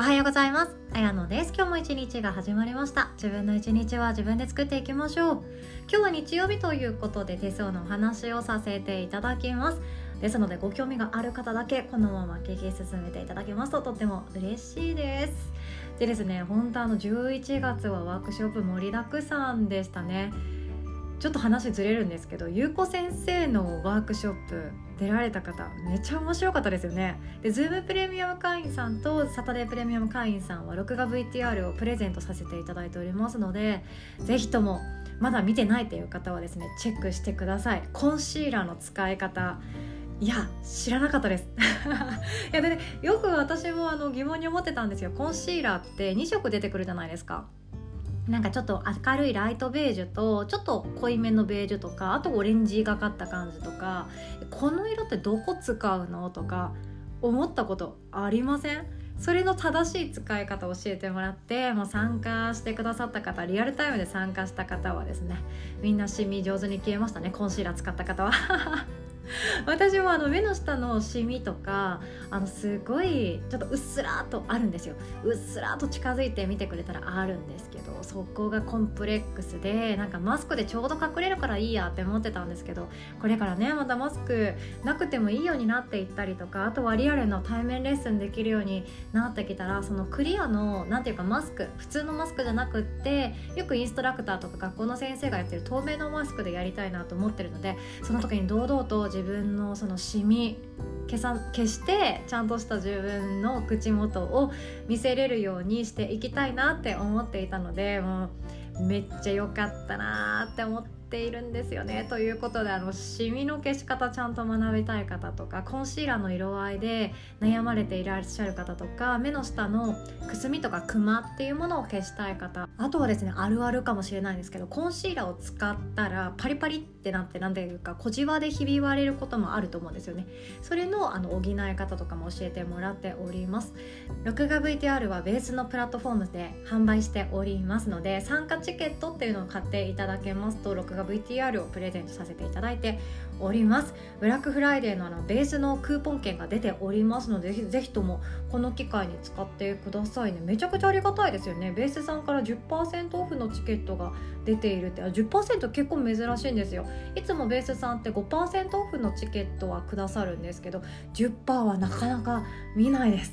おはようございます。あやのです。今日も一日が始まりました。自分の一日は自分で作っていきましょう。今日は日曜日ということで手相のお話をさせていただきます。ですのでご興味がある方だけこのまま聞き進めていただきますととっても嬉しいです。でですね本当あの11月はワークショップ盛りだくさんでしたね。ちょっと話ずれるんですけどゆうこ先生のワークショップ出られた方めっちゃ面白かったですよね。で Zoom プレミアム会員さんとサタデープレミアム会員さんは録画 VTR をプレゼントさせていただいておりますのでぜひともまだ見てないという方はですねチェックしてください。コンシーラーの使い方いや知らなかったです。いやで、ね、よく私もあの疑問に思ってたんですよ。コンシーラーって2色出てくるじゃないですか。なんかちょっと明るいライトベージュとちょっと濃いめのベージュとかあとオレンジがかった感じとかこの色ってどこ使うの？とか思ったことありません？それの正しい使い方を教えてもらってもう参加してくださった方リアルタイムで参加した方はですねみんなシミ上手に消えましたねコンシーラー使った方は。私もあの目の下のシミとかあのすごいちょっとうっすらとあるんですよ。うっすらと近づいて見てくれたらあるんですけどそこがコンプレックスでなんかマスクでちょうど隠れるからいいやって思ってたんですけどこれからねまたマスクなくてもいいようになっていったりとかあとはリアルの対面レッスンできるようになってきたらそのクリアの何ていうかマスク普通のマスクじゃなくってよくインストラクターとか学校の先生がやってる透明のマスクでやりたいなと思ってるのでその時に堂々と自自分のそのシミ消さ消してちゃんとした自分の口元を見せれるようにしていきたいなって思っていたのでもうめっちゃ良かったなって思って。ているんですよね。ということであのシミの消し方ちゃんと学びたい方とかコンシーラーの色合いで悩まれていらっしゃる方とか目の下のくすみとかクマっていうものを消したい方。あとはですねあるあるかもしれないんですけどコンシーラーを使ったらパリパリってなって何ていうか小じわでひび割れることもあると思うんですよね。それのあの補い方とかも教えてもらっております。録画 VTR はベースのプラットフォームで販売しておりますので参加チケットっていうのを買っていただけますと録画が VTR をプレゼントさせていただいております。ブラックフライデーのあのベースのクーポン券が出ておりますのでぜひともこの機会に使ってくださいね。めちゃくちゃありがたいですよね。ベースさんから10%オフのチケットが出ているって。10%結構珍しいんですよ。いつもベースさんって5%オフのチケットはくださるんですけど10%はなかなか見ないです。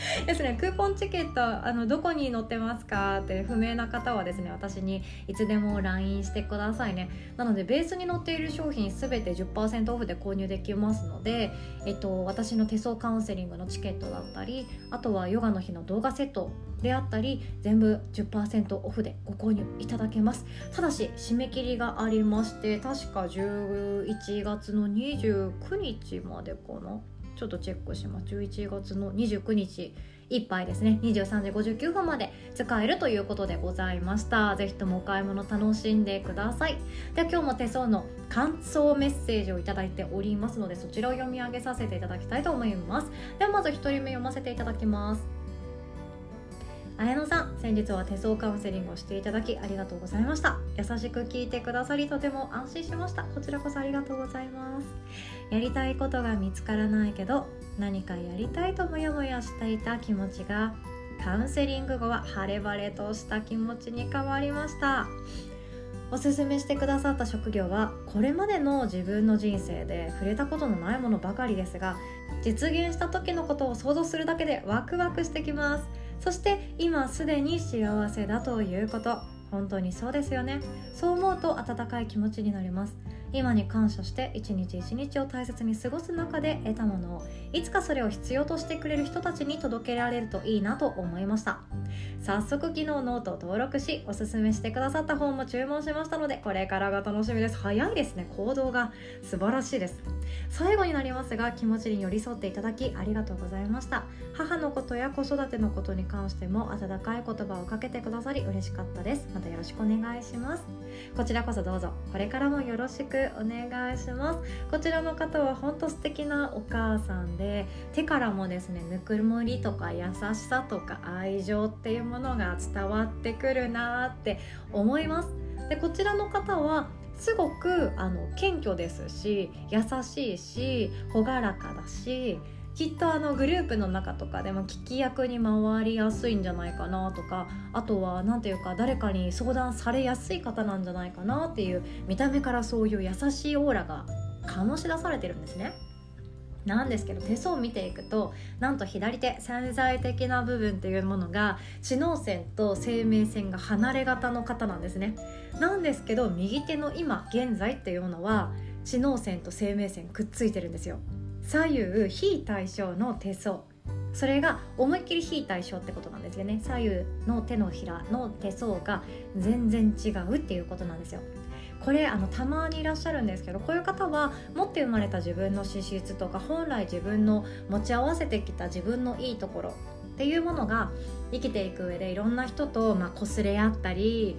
ですねクーポンチケットあのどこに載ってますか？って不明な方はですね私にいつでも LINE してくださいね。なのでベースに載っている商品すべて10%オフで購入できますので、えっと、私の手相カウンセリングのチケットだったりあとはヨガの日の動画セットであったり全部10%オフでご購入いただけます。ただし締め切りがありまして確か11月の29日までかな。ちょっとチェックします。11月の29日いっぱいですね。23時59分まで。使えるということでございました。ぜひともお買い物楽しんでください。では今日も手相の感想メッセージをいただいておりますのでそちらを読み上げさせていただきたいと思います。ではまず1人目読ませていただきます。綾乃さん先日は手相カウンセリングをしていただきありがとうございました。優しく聞いてくださりとても安心しました。こちらこそありがとうございます。やりたいことが見つからないけど何かやりたいとモヤモヤしていた気持ちがカウンセリング後は晴れ晴れとした気持ちに変わりました。おすすめしてくださった職業はこれまでの自分の人生で触れたことのないものばかりですが実現した時のことを想像するだけでワクワクしてきます。そして今すでに幸せだということ。本当にそうですよね。そう思うと温かい気持ちになります。今に感謝して一日一日を大切に過ごす中で得たものをいつかそれを必要としてくれる人たちに届けられるといいなと思いました。早速昨日ノートを登録しおすすめしてくださった本も注文しましたのでこれからが楽しみです。早いですね。行動が素晴らしいです。最後になりますが気持ちに寄り添っていただきありがとうございました。母のことや子育てのことに関しても温かい言葉をかけてくださり嬉しかったです。またよろしくお願いします。こちらこそどうぞ。これからもよろしく。お願いします。こちらの方は本当素敵なお母さんで手からもですねぬくもりとか優しさとか愛情っていうものが伝わってくるなって思います。でこちらの方はすごくあの謙虚ですし優しいし朗らかだしきっとあのグループの中とかでも聞き役に回りやすいんじゃないかなとかあとは何ていうか誰かに相談されやすい方なんじゃないかなっていう見た目からそういう優しいオーラが醸し出されてるんですね。なんですけど手相を見ていくとなんと左手潜在的な部分っていうものが知能線と生命線が離れ型の方なんですねなんですけど右手の今現在っていうものは知能線と生命線くっついてるんですよ左右非対称の手相。それが思いっきり非対称ってことなんですよね。左右の手のひらの手相が全然違うっていうことなんですよ。これあのたまにいらっしゃるんですけどこういう方は持って生まれた自分の資質とか本来自分の持ち合わせてきた自分のいいところっていうものが生きていく上でいろんな人とまあ擦れ合ったり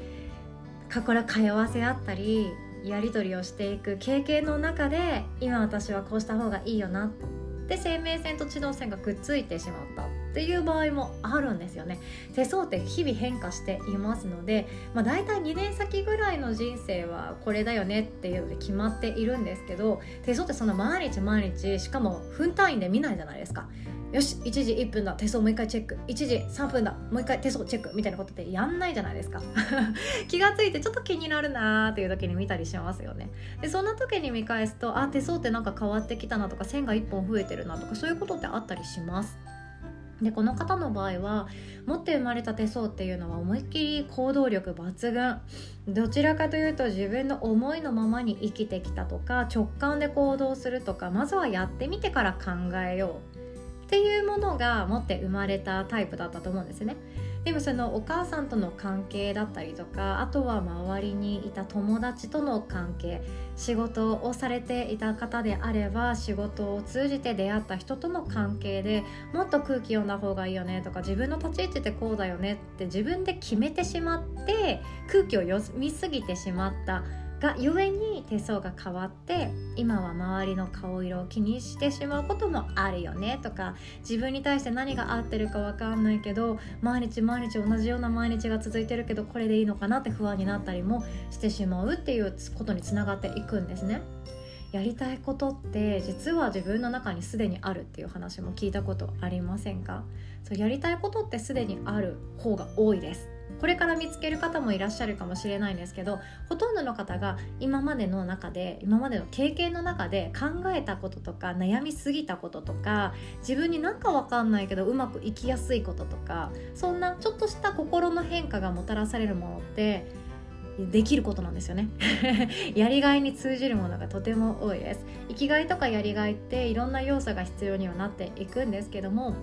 過去ら通わせ合ったりやり取りをしていく経験の中で今私はこうした方がいいよなって生命線と知能線がくっついてしまった。っていう場合もあるんですよね。手相って日々変化していますので、まあ、大体2年先ぐらいの人生はこれだよねっていうので決まっているんですけど手相ってその毎日毎日しかも分単位で見ないじゃないですか。よし1時1分だ手相もう一回チェック。1時3分だもう一回手相チェックみたいなことってやんないじゃないですか。気がついてちょっと気になるなーっていう時に見たりしますよね。でそんな時に見返すとあ手相ってなんか変わってきたなとか線が1本増えてるなとかそういうことってあったりします？でこの方の場合は持って生まれた手相っていうのは思いっきり行動力抜群。どちらかというと自分の思いのままに生きてきたとか直感で行動するとかまずはやってみてから考えようっていうものが持って生まれたタイプだったと思うんですね。でもそのお母さんとの関係だったりとかあとは周りにいた友達との関係仕事をされていた方であれば仕事を通じて出会った人との関係でもっと空気読んだ方がいいよねとか自分の立ち位置ってこうだよねって自分で決めてしまって空気を読みすぎてしまった。がゆえに手相が変わって今は周りの顔色を気にしてしまうこともあるよねとか自分に対して何が合ってるか分かんないけど毎日毎日同じような毎日が続いてるけどこれでいいのかなって不安になったりもしてしまうっていうことにつながっていくんですね。やりたいことって実は自分の中にすでにあるっていう話も聞いたことありませんか？そうやりたいことってすでにある方が多いですこれから見つける方もいらっしゃるかもしれないんですけどほとんどの方が今までの中で今までの経験の中で考えたこととか悩みすぎたこととか自分になんか分かんないけどうまくいきやすいこととかそんなちょっとした心の変化がもたらされるものってできることなんですよね。やりがいに通じるものがとても多いです。生きがいとかやりがいっていろんな要素が必要にはなっていくんですけども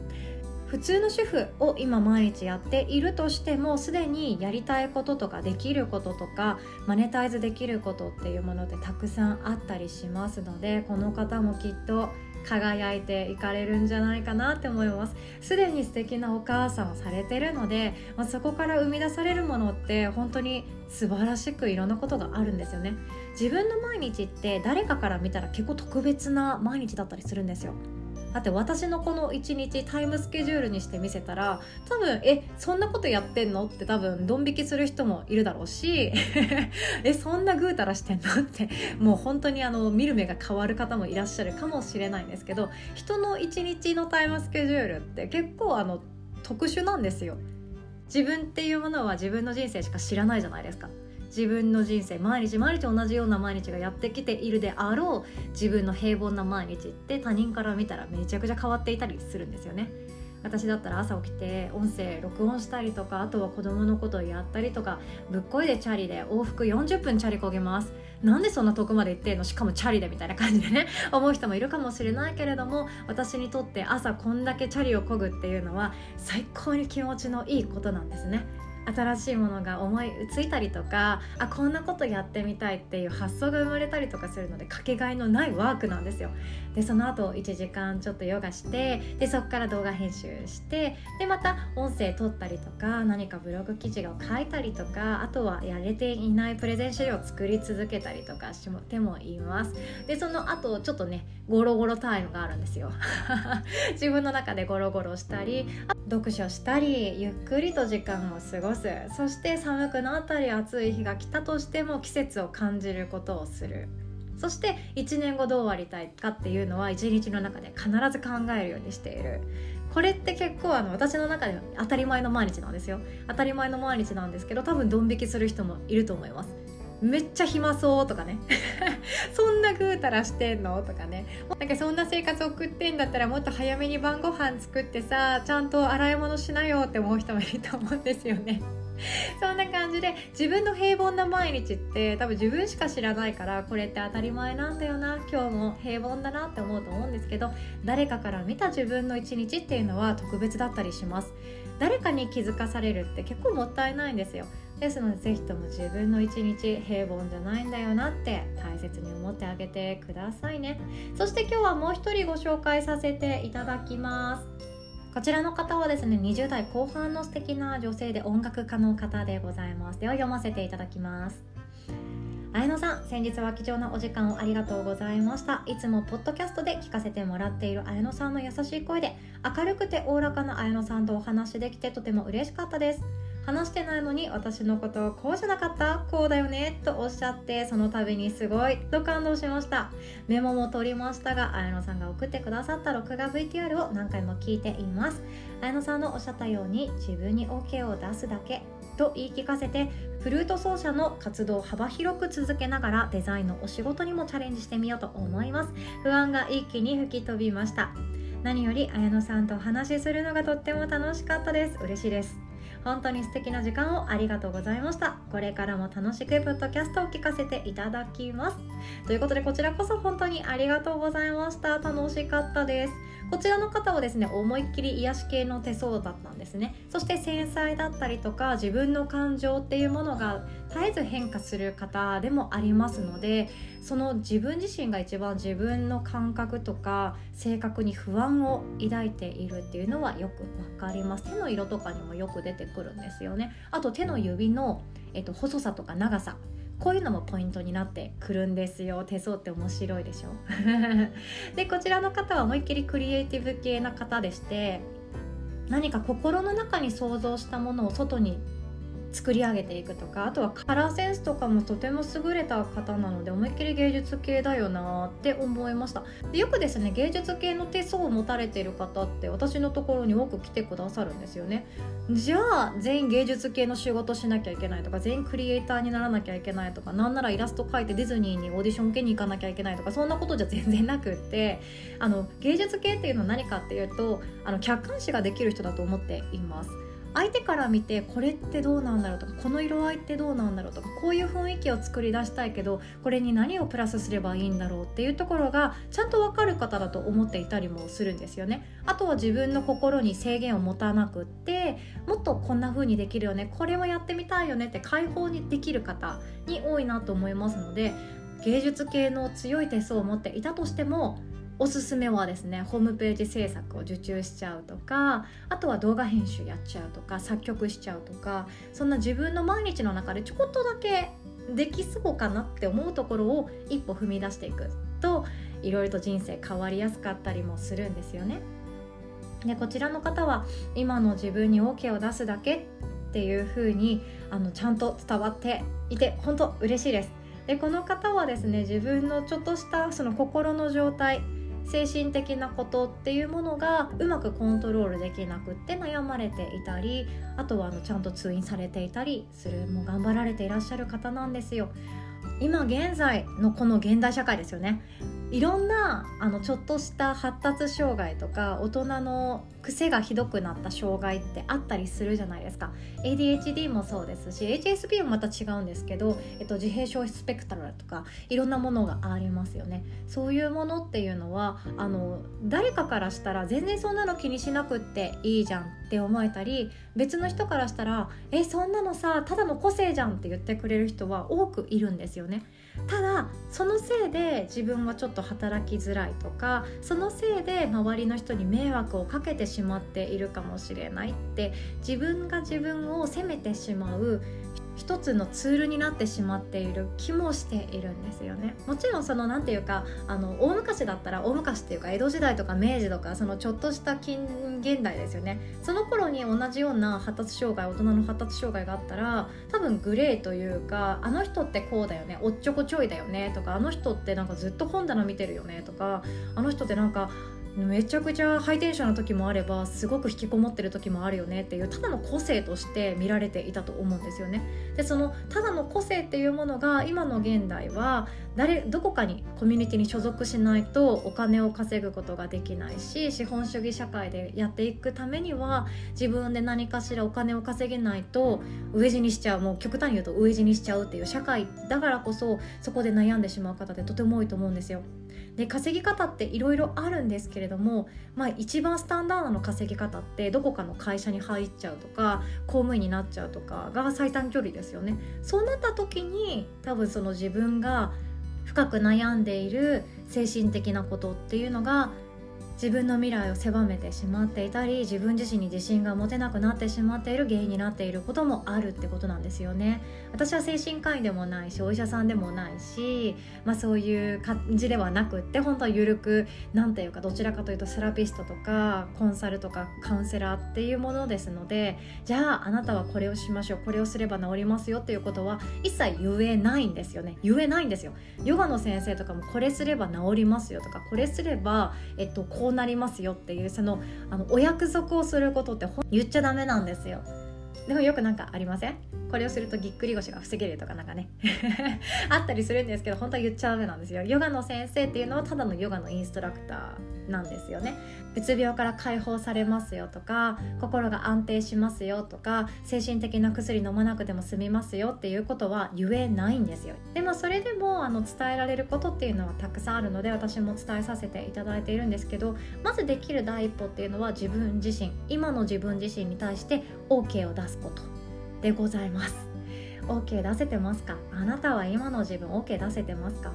普通の主婦を今毎日やっているとしてもすでにやりたいこととかできることとかマネタイズできることっていうものってたくさんあったりしますのでこの方もきっと輝いていかれるんじゃないかなって思います。すでに素敵なお母さんをされてるので、まあ、そこから生み出されるものって本当に素晴らしくいろんなことがあるんですよね。自分の毎日って誰かから見たら結構特別な毎日だったりするんですよ。だって私のこの1日タイムスケジュールにして見せたら多分えそんなことやってんの？って多分ドン引きする人もいるだろうし えそんなぐうたらしてんの？ってもう本当にあの見る目が変わる方もいらっしゃるかもしれないんですけど人の1日のタイムスケジュールって結構あの特殊なんですよ。自分っていうものは自分の人生しか知らないじゃないですか。自分の人生毎日毎日同じような毎日がやってきているであろう自分の平凡な毎日って他人から見たらめちゃくちゃ変わっていたりするんですよね。私だったら朝起きて音声録音したりとかあとは子供のことをやったりとかぶっこいでチャリで往復40分チャリこげます。なんでそんな遠くまで行ってんの？しかもチャリでみたいな感じでね思う人もいるかもしれないけれども私にとって朝こんだけチャリをこぐっていうのは最高に気持ちのいいことなんですね。新しいものが思いついたりとかあこんなことやってみたいっていう発想が生まれたりとかするのでかけがえのないワークなんですよ。でその後1時間ちょっとヨガしてでそこから動画編集してでまた音声撮ったりとか何かブログ記事を書いたりとかあとはやれていないプレゼン資料を作り続けたりとかしてもいます。でその後ちょっとねゴロゴロタイムがあるんですよ。自分の中でゴロゴロしたり読書したりゆっくりと時間を過ごす。そして寒くなったり暑い日が来たとしても季節を感じることをする。そして1年後どうありたいかっていうのは1日の中で必ず考えるようにしている。これって結構あの私の中では当たり前の毎日なんですよ。当たり前の毎日なんですけど多分ドン引きする人もいると思います。めっちゃ暇そうとかね。そんなぐうたらしてんのとかね。なんかそんな生活送ってんだったらもっと早めに晩ご飯作ってさちゃんと洗い物しなよって思う人もいると思うんですよね。そんな感じで自分の平凡な毎日って多分自分しか知らないからこれって当たり前なんだよな。今日も平凡だなって思うと思うんですけど誰かから見た自分の一日っていうのは特別だったりします。誰かに気づかされるって結構もったいないんですよ。ですので是非とも自分の一日平凡じゃないんだよなって大切に思ってあげてくださいね。そして今日はもう一人ご紹介させていただきます。こちらの方はですね20代後半の素敵な女性で音楽家の方でございます。では読ませていただきます。綾野さん先日は貴重なお時間をありがとうございました。いつもポッドキャストで聞かせてもらっている綾野さんの優しい声で明るくておおらかな綾野さんとお話できてとても嬉しかったです。話してないのに私のことをこうじゃなかった？こうだよね？とおっしゃってその度にすごいと感動しました。メモも取りましたが綾野さんが送ってくださった録画 VTR を何回も聞いています。綾野さんのおっしゃったように自分に OK を出すだけ。と言い聞かせてフルート奏者の活動を幅広く続けながらデザインのお仕事にもチャレンジしてみようと思います。不安が一気に吹き飛びました。何より綾野さんとお話しするのがとっても楽しかったです。嬉しいです。本当に素敵な時間をありがとうございました。これからも楽しくポッドキャストを聞かせていただきます。ということでこちらこそ本当にありがとうございました。楽しかったです。こちらの方はですね思いっきり癒し系の手相だったんですね。そして繊細だったりとか自分の感情っていうものが絶えず変化する方でもありますのでその自分自身が一番自分の感覚とか性格に不安を抱いているっていうのはよく分かります。手の色とかにもよく出てくるんですよね。あと手の指の、えっと、細さとか長さ。こういうのもポイントになってくるんですよ。手相って面白いでしょ？でこちらの方は思いっきりクリエイティブ系な方でして何か心の中に想像したものを外に作り上げていくとかあとはカラーセンスとかもとても優れた方なので思いっきり芸術系だよなって思いました。でよくですね芸術系の手相を持たれている方って私のところに多く来てくださるんですよね。じゃあ全員芸術系の仕事しなきゃいけないとか全員クリエイターにならなきゃいけないとかなんならイラスト描いてディズニーにオーディション受けに行かなきゃいけないとかそんなことじゃ全然なくってあの芸術系っていうのは何かっていうとあの客観視ができる人だと思っています。相手から見てこれってどうなんだろうとかこの色合いってどうなんだろうとかこういう雰囲気を作り出したいけどこれに何をプラスすればいいんだろうっていうところがちゃんと分かる方だと思っていたりもするんですよね。あとは自分の心に制限を持たなくってもっとこんな風にできるよねこれをやってみたいよねって解放にできる方に多いなと思いますので芸術系の強い手相を持っていたとしてもおすすめはですねホームページ制作を受注しちゃうとかあとは動画編集やっちゃうとか作曲しちゃうとかそんな自分の毎日の中でちょこっとだけできそうかなって思うところを一歩踏み出していくといろいろと人生変わりやすかったりもするんですよね。でこちらの方は今の自分に OK を出すだけっていう風にあにちゃんと伝わっていて本当嬉しいです。でこの方はですね自分のちょっとしたその心の状態精神的なことっていうものがうまくコントロールできなくって悩まれていたりあとはあのちゃんと通院されていたりするもう頑張られていらっしゃる方なんですよ。今現在のこの現代社会ですよねいろんなあのちょっとした発達障害とか大人の癖がひどくなった障害ってあったりするじゃないですか。ADHD もそうですし HSP もまた違うんですけど、えっと、自閉症スペクトラとかいろんなものがありますよね。そういうものっていうのはあの誰かからしたら全然そんなの気にしなくっていいじゃんって思えたり別の人からしたらえそんなのさただの個性じゃんって言ってくれる人は多くいるんですよね。ただそのせいで自分はちょっと働きづらいとかそのせいで周りの人に迷惑をかけてしまっているかもしれないって自分が自分を責めてしまう一つのツールになってしまっている気もしているんですよね。もちろんその何て言うかあの大昔だったら大昔っていうか江戸時代とか明治とかそのちょっとした近現代ですよね。その頃に同じような発達障害大人の発達障害があったら多分グレーというかあの人ってこうだよねおっちょこちょいだよねとかあの人ってなんかずっと本棚見てるよねとかあの人ってなんかめちゃくちゃハイテンションな時もあればすごく引きこもってる時もあるよねっていうただの個性として見られていたと思うんですよね。でそのただの個性っていうものが今の現代は誰どこかにコミュニティに所属しないとお金を稼ぐことができないし資本主義社会でやっていくためには自分で何かしらお金を稼げないと飢え死にしちゃうもう極端に言うと飢え死にしちゃうっていう社会だからこそそこで悩んでしまう方ってとても多いと思うんですよ。で稼ぎ方っていろいろあるんですけれども、まあ、一番スタンダードの稼ぎ方ってどこかの会社に入っちゃうとか公務員になっちゃうとかが最短距離ですよね。そうなった時に多分その自分が深く悩んでいる精神的なことっていうのが自分の未来を狭めてしまっていたり自分自身に自信が持てなくなってしまっている原因になっていることもあるってことなんですよね。私は精神科医でもないしお医者さんでもないし、まあ、そういう感じではなくって本当は緩く何ていうかどちらかというとセラピストとかコンサルとかカウンセラーっていうものですのでじゃああなたはこれをしましょうこれをすれば治りますよっていうことは一切言えないんですよね。言えないんですよ。ヨガの先生とかもこれすれば治りますよとかこれすれば、えっと、こうなりますよっていうそのあのお約束をすることって言っちゃダメなんですよ。でもよくなんかありません？これをするとぎっくり腰が防げるとかなんかね。あったりするんですけど本当は言っちゃダメなんですよ。ヨガの先生っていうのはただのヨガのインストラクターなんですよね。うつ病から解放されますよとか心が安定しますよとか精神的な薬飲まなくても済みますよっていうことは言えないんですよ。でもそれでもあの伝えられることっていうのはたくさんあるので私も伝えさせていただいているんですけどまずできる第一歩っていうのは自分自身今の自分自身に対して OK を出すことでございます。OK 出せてますか？あなたは今の自分 OK 出せてますか？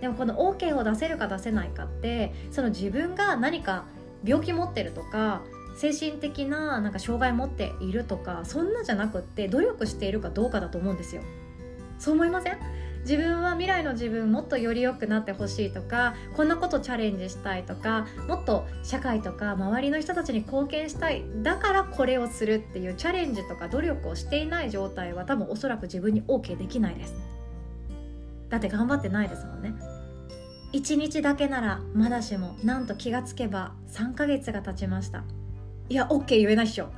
でもこの OK を出せるか出せないかってその自分が何か病気持ってるとか精神的ななんか障害持っているとかそんなじゃなくって努力しているかどうかだと思うんですよ。そう思いません？自分は未来の自分もっとより良くなってほしいとかこんなことチャレンジしたいとかもっと社会とか周りの人たちに貢献したいだからこれをするっていうチャレンジとか努力をしていない状態は多分おそらく自分に OK できないです。だって頑張ってないですもんね。1日だけならまだしもなんと気がつけば3ヶ月が経ちました。いや OK 言えないっしょ。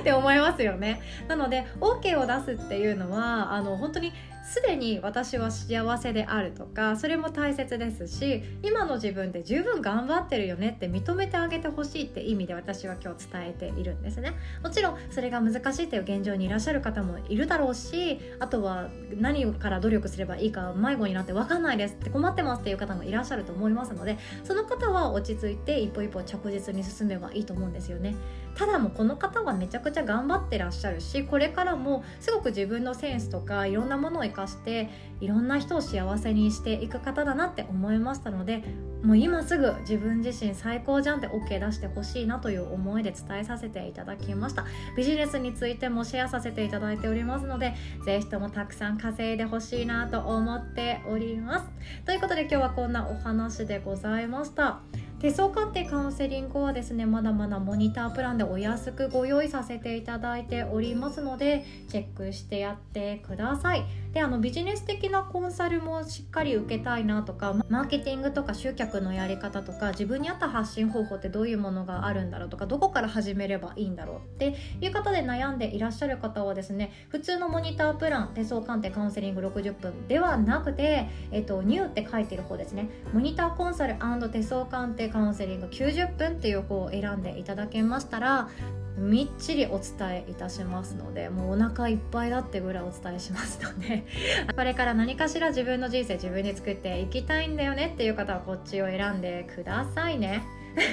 って思いますよね。なので OK を出すっていうのはあの本当にすでに私は幸せであるとかそれも大切ですし今の自分で十分頑張ってるよねって認めてあげてほしいって意味で私は今日伝えているんですね。もちろんそれが難しいっていう現状にいらっしゃる方もいるだろうしあとは何から努力すればいいか迷子になって分かんないですって困ってますっていう方もいらっしゃると思いますのでその方は落ち着いて一歩一歩着実に進めばいいと思うんですよね。ただもうこの方はめちゃくちゃ頑張ってらっしゃるしこれからもすごく自分のセンスとかいろんなものを生かしていろんな人を幸せにしていく方だなって思いましたのでもう今すぐ自分自身最高じゃんって OK 出してほしいなという思いで伝えさせていただきました。ビジネスについてもシェアさせていただいておりますのでぜひともたくさん稼いでほしいなと思っております。ということで今日はこんなお話でございました。手相鑑定カウンセリングはですねまだまだモニタープランでお安くご用意させていただいておりますのでチェックしてやってください。であのビジネス的なコンサルもしっかり受けたいなとかマーケティングとか集客のやり方とか自分に合った発信方法ってどういうものがあるんだろうとかどこから始めればいいんだろうっていう方で悩んでいらっしゃる方はですね普通のモニタープラン手相鑑定カウンセリング60分ではなくて、えっと、ニューって書いてる方ですね。モニターコンサル手相鑑定カウンセリング90分っていう方を選んでいただけましたらみっちりお伝えいたしますのでもうお腹いっぱいだってぐらいお伝えしますので これから何かしら自分の人生自分で作っていきたいんだよねっていう方はこっちを選んでくださいね。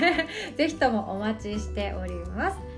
是非ともお待ちしております。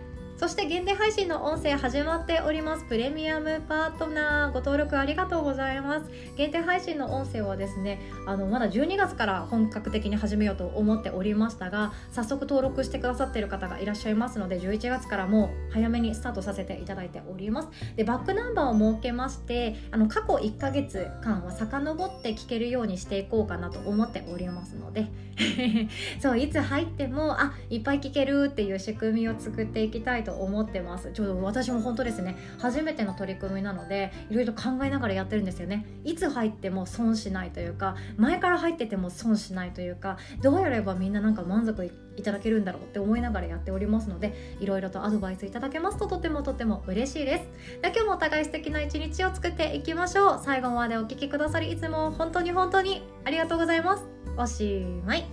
そして限定配信の音声始まっております。プレミアムパートナーご登録ありがとうございます。限定配信の音声はですねあのまだ12月から本格的に始めようと思っておりましたが早速登録してくださっている方がいらっしゃいますので11月からもう早めにスタートさせていただいております。でバックナンバーを設けましてあの過去1ヶ月間は遡って聞けるようにしていこうかなと思っておりますので。そういつ入ってもあいっぱい聞けるっていう仕組みを作っていきたいとと思ってます。ちょうど私も本当ですね。初めての取り組みなのでいろいろ考えながらやってるんですよね。いつ入っても損しないというか前から入ってても損しないというかどうやればみんななんか満足いただけるんだろうって思いながらやっておりますのでいろいろとアドバイスいただけますととてもとても嬉しいです。で今日もお互い素敵な一日を作っていきましょう。最後までお聴きくださりいつも本当に本当にありがとうございます。おしまい。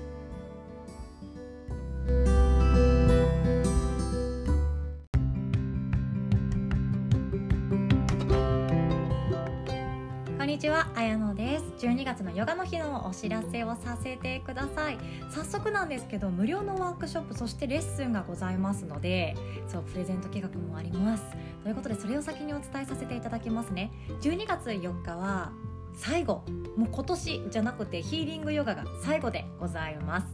にちは、あやのです。12月のヨガの日のお知らせをさせてください。早速なんですけど無料のワークショップそしてレッスンがございますのでそうプレゼント企画もあります。ということでそれを先にお伝えさせていただきますね。12月4日は最後もう今年じゃなくてヒーリングヨガが最後でございます。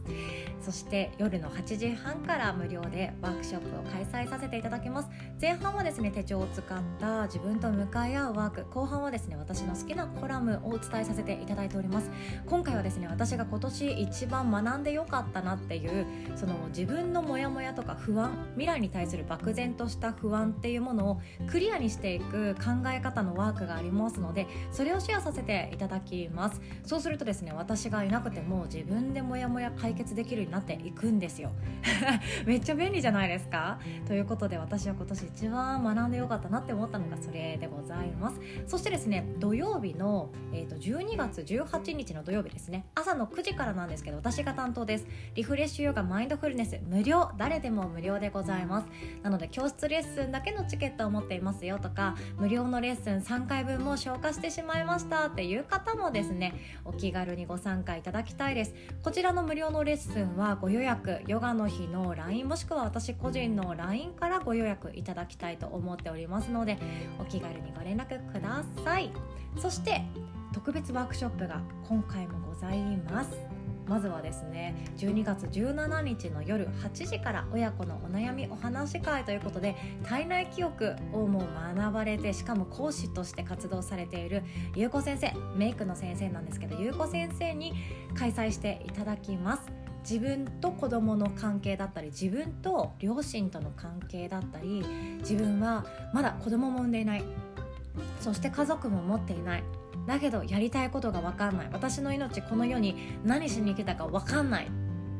そして夜の8時半から無料でワークショップを開催させていただきます。前半はですね手帳を使った自分と向かい合うワーク。後半はですね私の好きなコラムをお伝えさせていただいております。今回はですね私が今年一番学んでよかったなっていうその自分のモヤモヤとか不安未来に対する漠然とした不安っていうものをクリアにしていく考え方のワークがありますのでそれをシェアさせていただきます。そうするとですね私がいなくても自分でモヤモヤ解決できるようになっていくんですよ。めっちゃ便利じゃないですか？ということで私は今年一番学んでよかったなって思ったのがそれでございます。そしてですね土曜日の、えーと、12月18日の土曜日ですね。朝の9時からなんですけど私が担当です。リフレッシュヨガマインドフルネス。無料。誰でも無料でございます。なので教室レッスンだけのチケットを持っていますよとか無料のレッスン3回分も消化してしまいましたっていう方もですねお気軽にご参加いただきたいです。こちらの無料のレッスンはご予約ヨガの日の LINE もしくは私個人の LINE からご予約いただきたいと思っておりますのでお気軽にご連絡ください。そして特別ワークショップが今回もございますまずはですね12月17日の夜8時から親子のお悩みお話し会ということで体内記憶をもう学ばれてしかも講師として活動されているゆうこ先生メイクの先生なんですけどゆうこ先生に開催していただきます。自分と子供の関係だったり自分と両親との関係だったり自分はまだ子供も産んでいない。そして家族も持っていない。だけどやりたいことが分かんない。私の命この世に何しに来たか分かんない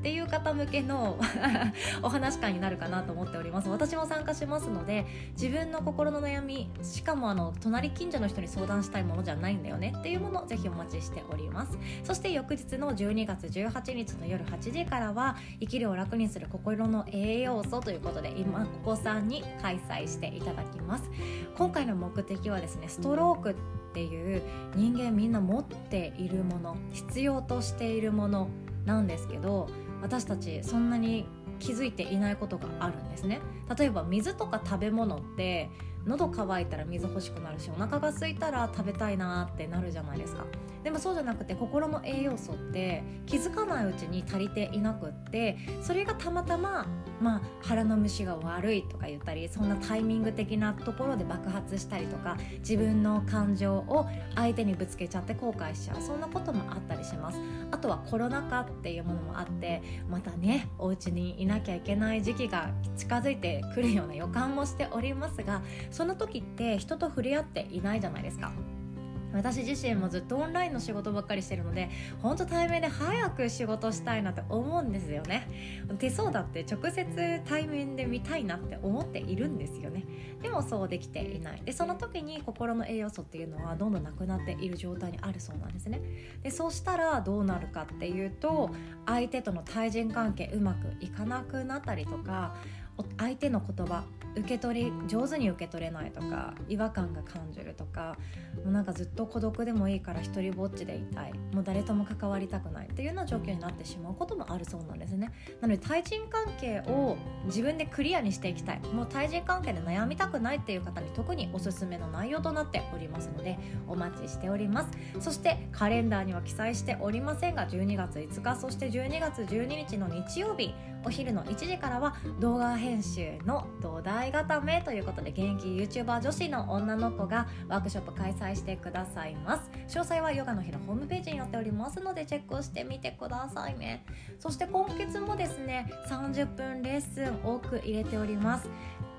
っていう方向けの お話会になるかなと思っております。私も参加しますので自分の心の悩みしかもあの隣近所の人に相談したいものじゃないんだよね。っていうものぜひお待ちしております。そして翌日の12月18日の夜8時からは生きるを楽にする心の栄養素ということで今ここさんに開催していただきます。今回の目的はですねストロークっていう人間みんな持っているもの必要としているものなんですけど私たちそんなに気づいていないことがあるんですね。例えば水とか食べ物って喉乾いたら水欲しくなるしお腹が空いたら食べたいなってなるじゃないですか。でもそうじゃなくて心の栄養素って気づかないうちに足りていなくってそれがたまたま、まあ、腹の虫が悪いとか言ったりそんなタイミング的なところで爆発したりとか自分の感情を相手にぶつけちゃって後悔しちゃうそんなこともあったりします。あとはコロナ禍っていうものもあってまたねお家にいなきゃいけない時期が近づいてくるような予感もしておりますがその時って人と触れ合っていないじゃないですか。私自身もずっとオンラインの仕事ばっかりしてるので本当対面で早く仕事したいなって思うんですよね。手相だって直接対面で見たいなって思っているんですよね。でもそうできていない。でその時に心の栄養素っていうのはどんどんなくなっている状態にあるそうなんですね。でそうしたらどうなるかっていうと相手との対人関係うまくいかなくなったりとか相手の言葉受け取り上手に受け取れないとか違和感が感じるとかもうなんかずっと孤独でもいいから一人ぼっちでいたい。もう誰とも関わりたくない。っていうような状況になってしまうこともあるそうなんですね。なので対人関係を自分でクリアにしていきたい。もう対人関係で悩みたくないっていう方に特におすすめの内容となっておりますのでお待ちしております。そしてカレンダーには記載しておりませんが12月5日そして12月12日の日曜日お昼の1時からは動画編集の土台固めということで現役 YouTuber 女子の女の子がワークショップ開催してくださいます。詳細はヨガの日のホームページに載っておりますのでチェックしてみてくださいね。そして今月もですね30分レッスン多く入れております。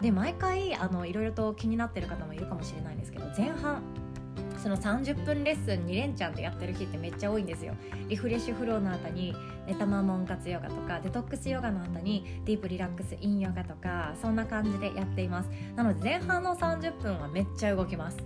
で毎回あのいろいろと気になってる方もいるかもしれないんですけど前半その30分レッスン2連チャンでやってる日ってめっちゃ多いんですよ。リフレッシュフローの後に寝たまま温活ヨガとかデトックスヨガの後にディープリラックスインヨガとかそんな感じでやっています。なので前半の30分はめっちゃ動きます。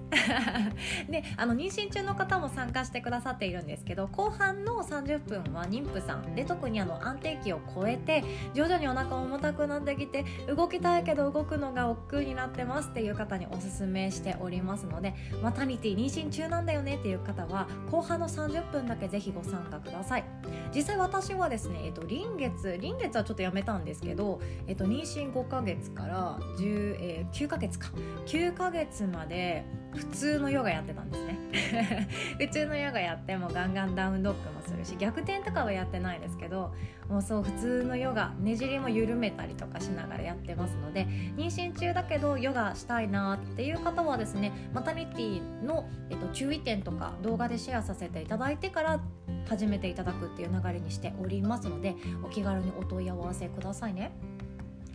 であの妊娠中の方も参加してくださっているんですけど後半の30分は妊婦さんで特にあの安定期を超えて徐々にお腹重たくなってきて動きたいけど動くのが億劫になってますっていう方におすすめしておりますのでマタニティ妊娠中なんだよねっていう方は後半の30分だけぜひご参加ください。実際私はですね、えっと、臨月臨月はちょっとやめたんですけど、えっと、妊娠5ヶ月から10、えー、9ヶ月か。9ヶ月まで普通のヨガやってたんですね。普通のヨガやってもガンガンダウンドッグもするし逆転とかはやってないですけどもうそう普通のヨガねじりも緩めたりとかしながらやってますので妊娠中だけどヨガしたいなっていう方はですねマタニティの、えっと、注意点とか動画でシェアさせていただいてから始めていただくっていう流れにしておりますのでお気軽にお問い合わせくださいね。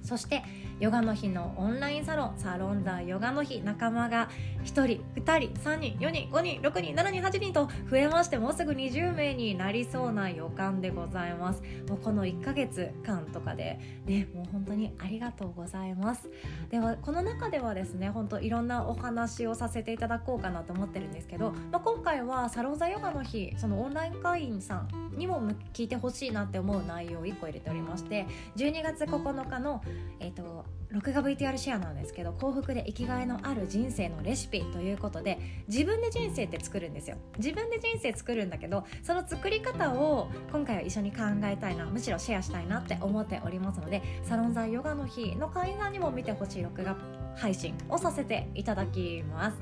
そしてヨガの日のオンラインサロンサロンザヨガの日仲間が1人2人3人4人5人6人7人8人と増えましてもうすぐ20名になりそうな予感でございます。もうこの1ヶ月間とかでねもう本当にありがとうございます。ではこの中ではですね本当いろんなお話をさせていただこうかなと思ってるんですけど、まあ、今回はサロンザヨガの日そのオンライン会員さんにも聞いてほしいなって思う内容を1個入れておりまして12月9日のえっ、ー、と録画 VTR シェアなんですけど幸福で生きがいのある人生のレシピということで自分で人生って作るんですよ。自分で人生作るんだけどその作り方を今回は一緒に考えたいなむしろシェアしたいなって思っておりますのでサロンザヨガの日の会員さんにも見てほしい録画配信をさせていただきます。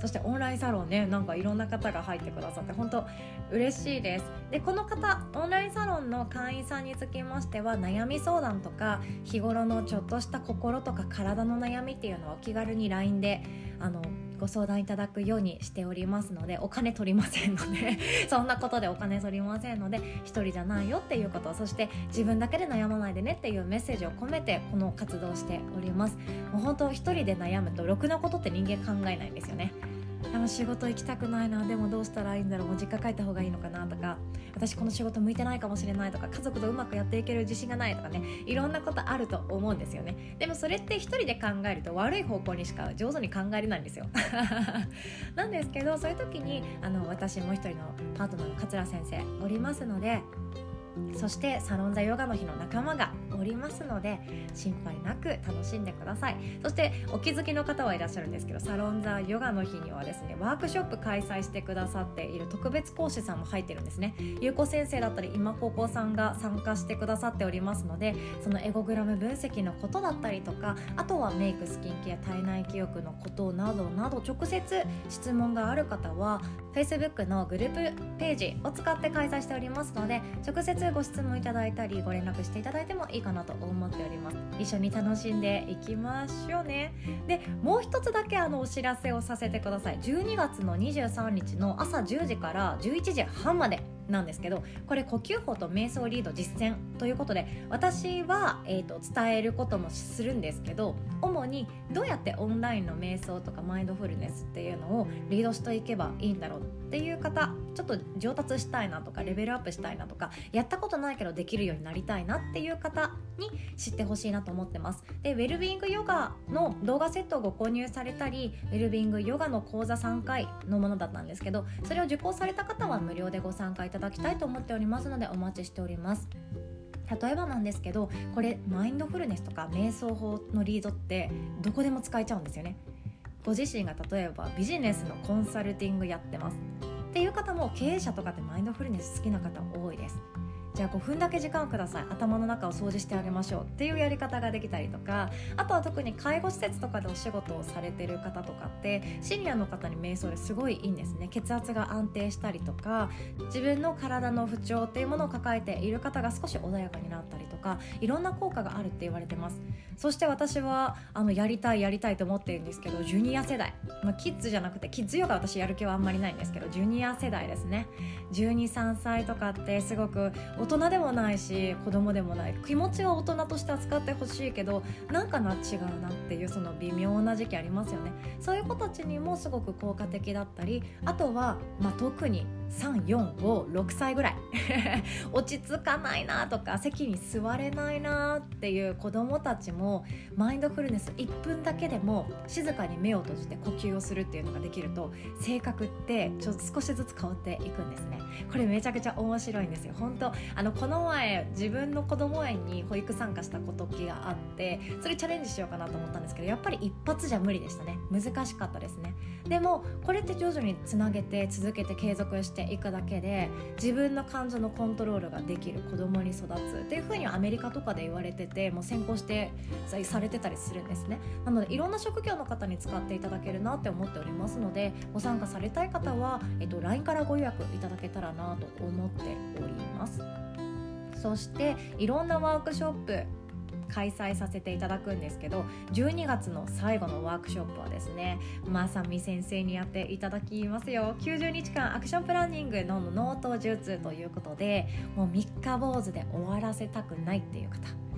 そしてオンラインサロンねなんかいろんな方が入ってくださって本当嬉しいです。でこの方オンラインの会員さんにつきましては悩み相談とか日頃のちょっとした心とか体の悩みっていうのはお気軽に LINE であのご相談いただくようにしておりますのでお金取りませんので そんなことでお金取りませんので1人じゃないよっていうことそして自分だけで悩まないでねっていうメッセージを込めてこの活動しております。もう本当1人で悩むとろくなことって人間考えないんですよね。仕事行きたくないなでもどうしたらいいんだろうもう実家帰った方がいいのかなとか私この仕事向いてないかもしれないとか家族とうまくやっていける自信がないとかねいろんなことあると思うんですよね。でもそれって一人で考えると悪い方向にしか上手に考えれないんですよ。なんですけどそういう時にあの私もう一人のパートナーの桂先生おりますのでそしてサロンザヨガの日の仲間がおりますので心配なく楽しんでください。そしてお気づきの方はいらっしゃるんですけどサロンザヨガの日にはですねワークショップ開催してくださっている特別講師さんも入ってるんですね。優子先生だったり今高校さんが参加してくださっておりますのでそのエゴグラム分析のことだったりとかあとはメイクスキンケア体内記憶のことなどなど直接質問がある方は Facebook のグループページを使って開催しておりますので直接ご質問いただいたりご連絡していただいてもいいかなと思っております。一緒に楽しんでいきましょうね。でもう一つだけあのお知らせをさせてください。12月の23日の朝10時から11時半まで。なんですけどこれ呼吸法と瞑想リード実践ということで私は、えーと、伝えることもするんですけど主にどうやってオンラインの瞑想とかマインドフルネスっていうのをリードしていけばいいんだろうっていう方ちょっと上達したいなとかレベルアップしたいなとかやったことないけどできるようになりたいなっていう方に知ってほしいなと思ってます。でウェルビングヨガの動画セットをご購入されたりウェルビングヨガの講座3回のものだったんですけどそれを受講された方は無料でご参加いただだきたいと思っておりますのでお待ちしております。例えばなんですけどこれマインドフルネスとか瞑想法のリードってどこでも使えちゃうんですよね。ご自身が例えばビジネスのコンサルティングやってます。っていう方も経営者とかってマインドフルネス好きな方多いです。じゃあ5分だけ時間をください。頭の中を掃除してあげましょうっていうやり方ができたりとかあとは特に介護施設とかでお仕事をされてる方とかってシニアの方に瞑想ですごいいいんですね。血圧が安定したりとか自分の体の不調っていうものを抱えている方が少し穏やかになったりかいろんな効果があるって言われてます。そして私はあのやりたいやりたいと思ってるんですけどジュニア世代、まあ、キッズじゃなくてキッズヨガ私やる気はあんまりないんですけどジュニア世代ですね。123歳とかってすごく大人でもないし子供でもない。気持ちは大人として扱ってほしいけどなんかな違うなっていうその微妙な時期ありますよね。そういう子たちにもすごく効果的だったりあとは、まあ、特に3456歳ぐらい。落ち着かないなとか席に座れないなっていう子どもたちもマインドフルネス1分だけでも静かに目を閉じて呼吸をするっていうのができると性格ってちょっと少しずつ変わっていくんですね。これめちゃくちゃ面白いんですよ。本当あのこの前自分の子供園に保育参加した時があってそれチャレンジしようかなと思ったんですけどやっぱり一発じゃ無理でしたね。難しかったですね。でもこれって徐々につなげて続けて継続していくだけで自分の感情のコントロールができる子供に育つっていうふうにアメリカとかで言われててもう先行してされてたりするんですね。なのでいろんな職業の方に使っていただけるなって思っておりますのでご参加されたい方は、えっと、LINE からご予約いただけたらなと思っております。そしていろんなワークショップ開催させていただくんですけど12月の最後のワークショップはですねまさみ先生にやっていただきますよ。90日間アクションプランニングのノート術ということでもう3日坊主で終わらせたくないっていう方。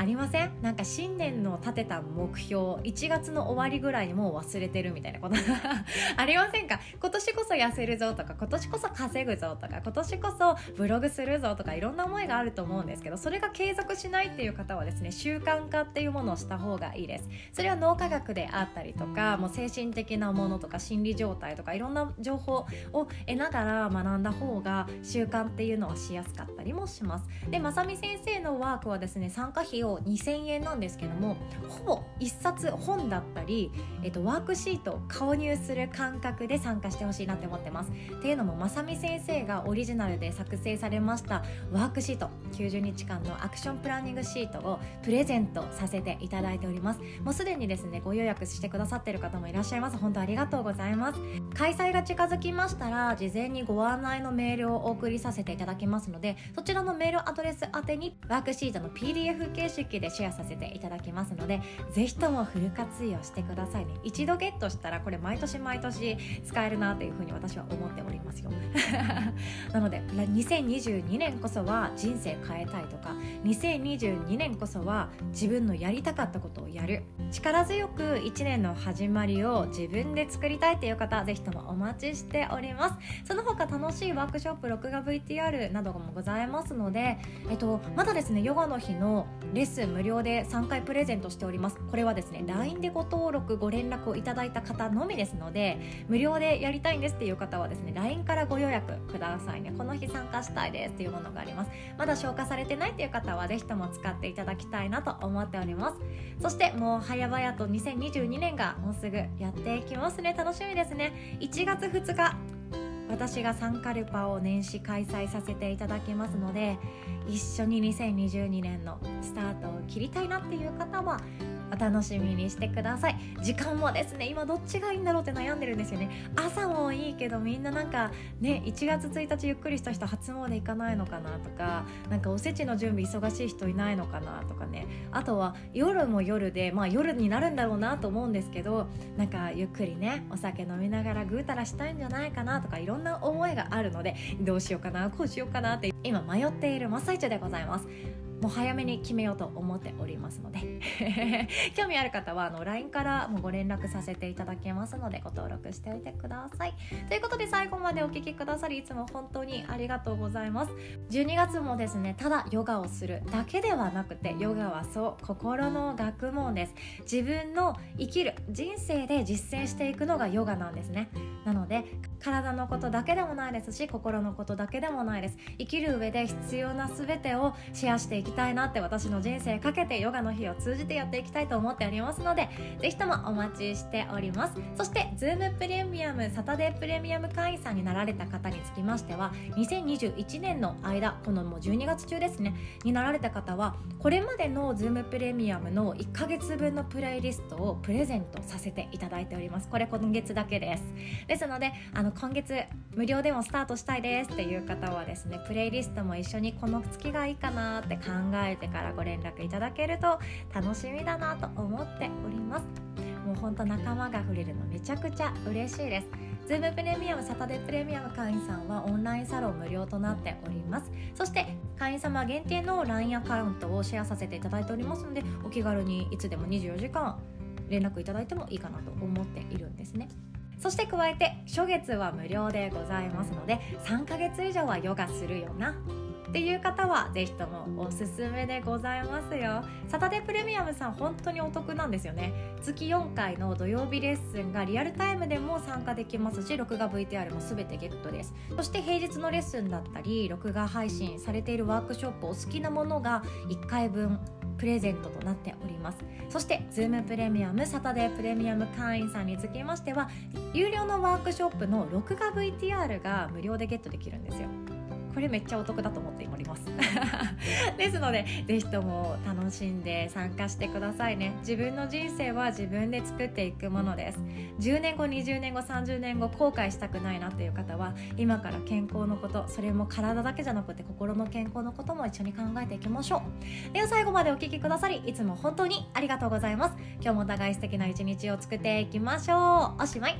ありません？なんか新年の立てた目標1月の終わりぐらいにもう忘れてるみたいなこと。ありませんか？今年こそ痩せるぞとか今年こそ稼ぐぞとか今年こそブログするぞとかいろんな思いがあると思うんですけどそれが継続しないっていう方はですね習慣化っていうものをした方がいいです。それは脳科学であったりとかもう精神的なものとか心理状態とかいろんな情報を得ながら学んだ方が習慣っていうのはしやすかったりもします。でまさみ先生のワークはですね参加費を2000円なんですけどもほぼ1冊本だったり、えっと、ワークシート購入する感覚で参加してほしいなって思ってます。っていうのもまさみ先生がオリジナルで作成されましたワークシート90日間のアクションプランニングシートをプレゼントさせていただいております。もうすでにですねご予約してくださってる方もいらっしゃいます。本当ありがとうございます。開催が近づきましたら事前にご案内のメールをお送りさせていただきますのでそちらのメールアドレス宛てにワークシートの PDF 形式でシェアさせていただきますのでぜひともフル活用してくださいね。一度ゲットしたらこれ毎年毎年使えるなというふうに私は思っておりますよ。なので2022年こそは人生変えたいとか2022年こそは自分のやりたかったことをやる。力強く1年の始まりを自分で作りたいという方ぜひともお待ちしております。その他楽しいワークショップ録画 VTR などもございますので、えっと、まだですねヨガの日のレッスン無料で3回プレゼントしております。これはですね LINE でご登録ご連絡をいただいた方のみですので無料でやりたいんですっていう方はですね LINE からご予約くださいね。この日参加したいですっていうものがあります。まだ消化されてないっていう方はぜひとも使っていただきたいなと思っております。そしてもう早々と2022年がもうすぐやっていきますね。楽しみですね。1月2日私がサンカルパを年始開催させていただきますので一緒に2022年のスタートを切りたいなっていう方はお楽しみにしてください。時間もですね今どっちがいいんだろうって悩んでるんですよね。朝もいいけどみんななんかね1月1日ゆっくりした人初詣行かないのかなとかなんかおせちの準備忙しい人いないのかなとかね。あとは夜も夜でまあ夜になるんだろうなと思うんですけどなんかゆっくりねお酒飲みながらぐうたらしたいんじゃないかなとかいろんな思いがあるのでどうしようかなこうしようかなって今迷っている真っ最中でございます。もう早めに決めようと思っておりますので。興味ある方はあの LINE からもご連絡させていただけますのでご登録しておいてください。ということで最後までお聴きくださりいつも本当にありがとうございます。12月もですねただヨガをするだけではなくてヨガはそう心の学問です。自分の生きる人生で実践していくのがヨガなんですね。なので体のことだけでもないですし心のことだけでもないです。生きる上で必要な全てをシェアしていきたいなって私の人生かけてヨガの日を通じてやっていきたいと思っておりますのでぜひともお待ちしております。そして Zoom プレミアムサタデープレミアム会員さんになられた方につきましては2021年の間このもう12月中ですねになられた方はこれまでの Zoom プレミアムの1ヶ月分のプレイリストをプレゼントさせていただいております。これ今月だけです。ですのであの今月無料でもスタートしたいですっていう方はですねプレイリストも一緒にこの月がいいかなって考えてからご連絡いただけると楽しみだなと思っております。もうほんと仲間が触れるのめちゃくちゃ嬉しいです。Zoom プレミアムサタデープレミアム会員さんはオンラインサロン無料となっております。そして会員様限定の LINE アカウントをシェアさせていただいておりますのでお気軽にいつでも24時間連絡いただいてもいいかなと思っているんですね。そして加えて初月は無料でございますので3ヶ月以上はヨガするよな。っていう方はぜひともおすすめでございますよ。サタデープレミアムさん本当にお得なんですよね。月4回の土曜日レッスンがリアルタイムでも参加できますし録画 VTR も全てゲットです。そして平日のレッスンだったり録画配信されているワークショップお好きなものが1回分プレゼントとなっております。そして Zoom プレミアムサタデープレミアム会員さんにつきましては有料のワークショップの録画 VTR が無料でゲットできるんですよ。これめっちゃお得だと思っております。ですのでぜひとも楽しんで参加してくださいね。自分の人生は自分で作っていくものです。10年後20年後30年後後悔したくないなっていう方は今から健康のことそれも体だけじゃなくて心の健康のことも一緒に考えていきましょう。では最後までお聴きくださりいつも本当にありがとうございます。今日もお互い素敵な一日を作っていきましょう。おしまい